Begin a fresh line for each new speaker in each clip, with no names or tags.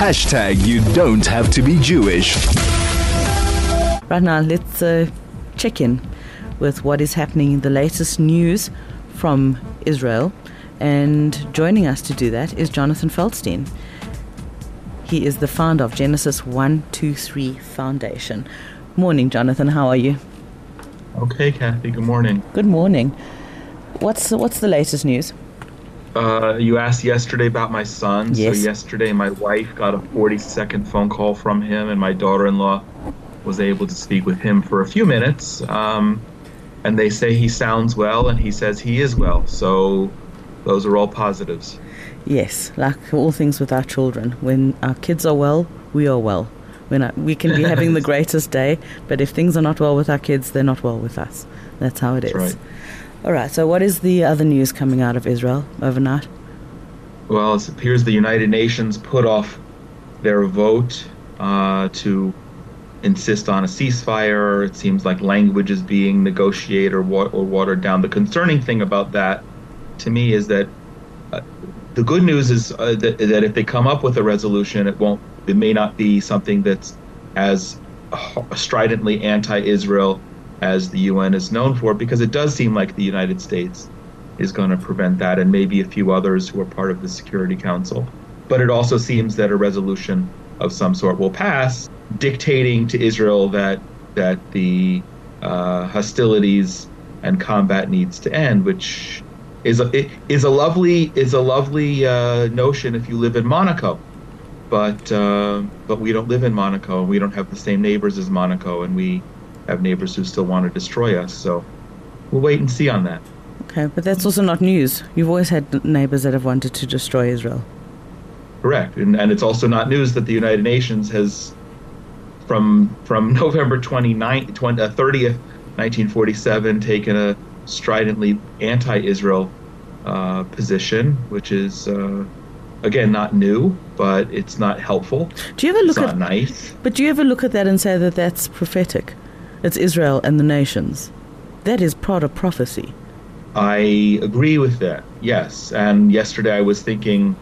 Hashtag you don't have to be Jewish.
Right now, let's uh, check in with what is happening, the latest news from Israel. And joining us to do that is Jonathan Feldstein. He is the founder of Genesis 123 Foundation. Morning, Jonathan. How are you?
Okay, Kathy. Good morning.
Good morning. What's what's the latest news?
Uh, you asked yesterday about my son.
Yes.
So yesterday, my wife got a 40-second phone call from him, and my daughter-in-law was able to speak with him for a few minutes. Um, and they say he sounds well, and he says he is well. So those are all positives.
Yes, like all things with our children. When our kids are well, we are well. When we can be having the greatest day, but if things are not well with our kids, they're not well with us. That's how it is.
That's right.
All right. So, what is the other news coming out of Israel overnight?
Well, it appears the United Nations put off their vote uh, to insist on a ceasefire. It seems like language is being negotiated or, wa- or watered down. The concerning thing about that, to me, is that uh, the good news is uh, that, that if they come up with a resolution, it won't. It may not be something that's as stridently anti-Israel as the UN is known for, because it does seem like the United States is going to prevent that, and maybe a few others who are part of the Security Council. But it also seems that a resolution of some sort will pass, dictating to Israel that that the uh, hostilities and combat needs to end, which is a is a lovely is a lovely uh, notion if you live in Monaco, but uh, but we don't live in Monaco, and we don't have the same neighbors as Monaco, and we have neighbors who still want to destroy us. So we'll wait and see on that.
Okay, but that's also not news. You've always had neighbors that have wanted to destroy Israel.
Correct, and, and it's also not news that the United Nations has, from from November 29th, 20, uh, 30th, 1947, taken a stridently anti-Israel uh, position, which is uh, again not new, but it's not helpful.
Do you ever look
it's
at?
nice.
But do you ever look at that and say that that's prophetic? It's Israel and the nations. That is part of prophecy.
I agree with that. Yes, and yesterday I was thinking,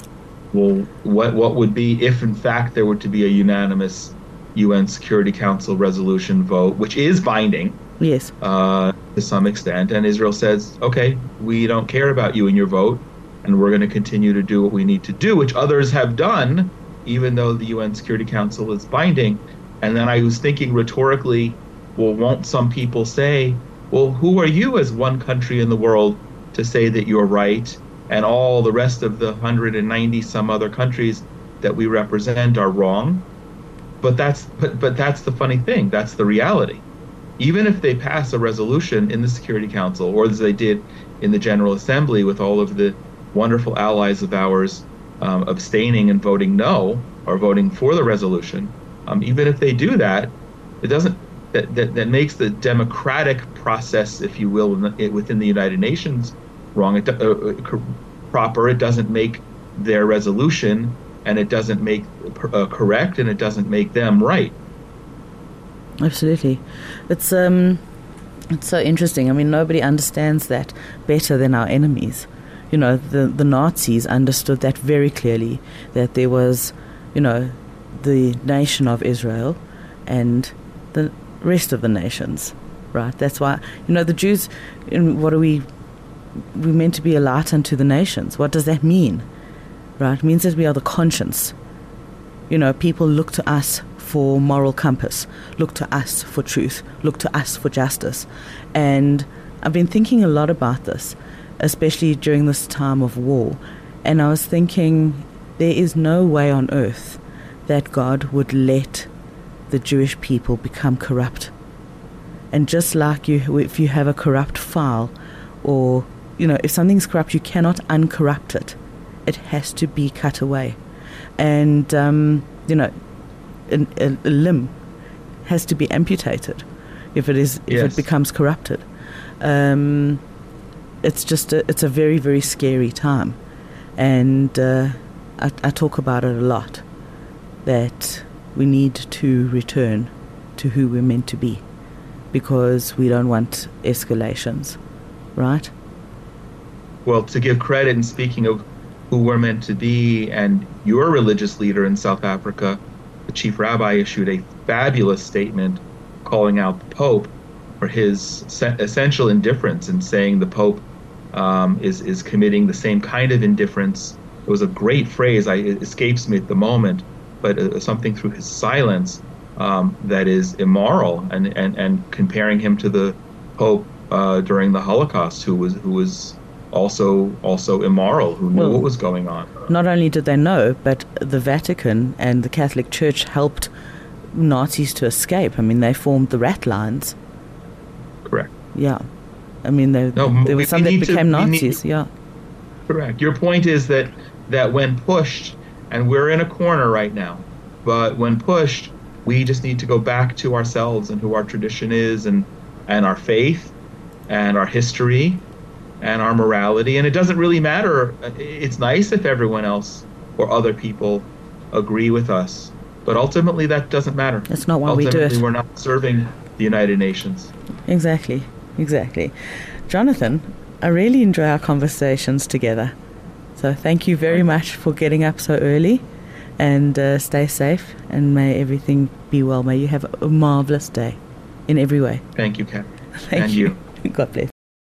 well, what what would be if in fact there were to be a unanimous UN Security Council resolution vote, which is binding
Yes.
uh, to some extent, and Israel says, okay, we don't care about you and your vote, and we're going to continue to do what we need to do, which others have done, even though the UN Security Council is binding. And then I was thinking rhetorically, well, won't some people say, well, who are you as one country in the world to say that you're right, and all the rest of the 190 some other countries that we represent are wrong? But that's but, but that's the funny thing. That's the reality even if they pass a resolution in the Security Council, or as they did in the General Assembly with all of the wonderful allies of ours um, abstaining and voting no or voting for the resolution, um, even if they do that, it doesn't. That, that, that makes the democratic process, if you will, within the United Nations wrong. It, uh, uh, proper. It doesn't make their resolution, and it doesn't make uh, correct, and it doesn't make them right.
Absolutely. It's um it's so interesting. I mean nobody understands that better than our enemies. You know, the the Nazis understood that very clearly that there was, you know, the nation of Israel and the rest of the nations. Right? That's why you know the Jews what are we we're meant to be a light unto the nations. What does that mean? Right? It means that we are the conscience. You know, people look to us for moral compass, look to us for truth, look to us for justice. And I've been thinking a lot about this, especially during this time of war. And I was thinking there is no way on earth that God would let the Jewish people become corrupt. And just like you, if you have a corrupt file, or you know, if something's corrupt, you cannot uncorrupt it. It has to be cut away. And um, you know, a, a, limb has to be amputated if it is if
Yes.
it becomes corrupted. Um, it's just a, it's a very very scary time, and uh, I, I talk about it a lot. That we need to return to who we're meant to be, because we don't want escalations, right?
Well, to give credit, and speaking of who we're meant to be. And your religious leader in South Africa, the chief rabbi, issued a fabulous statement calling out the Pope for his essential indifference and saying the Pope um, is is committing the same kind of indifference. It was a great phrase. I, it escapes me at the moment, but uh, something through his silence um, that is immoral, and, and, and comparing him to the Pope uh, during the Holocaust, who was who was also also immoral, who knew well, what was going on.
Not only did they know, but the Vatican and the Catholic Church helped Nazis to escape. I mean, they formed the rat lines.
Correct.
Yeah. I mean, there, no, there were some that became to, Nazis. Need, yeah.
Correct. Your point is that that when pushed, and we're in a corner right now, but when pushed, we just need to go back to ourselves and who our tradition is, and and our faith, and our history, and our morality. And it doesn't really matter. It's nice if everyone else or other people agree with us, but ultimately that doesn't matter.
That's not why
ultimately,
we do it.
We're not serving the United Nations.
Exactly exactly. Jonathan, I really enjoy our conversations together. So thank you very much for getting up so early and uh, stay safe and may everything be well. May you have a marvelous day in every way.
Thank you, Kat.
Thank
and
you. you. God bless.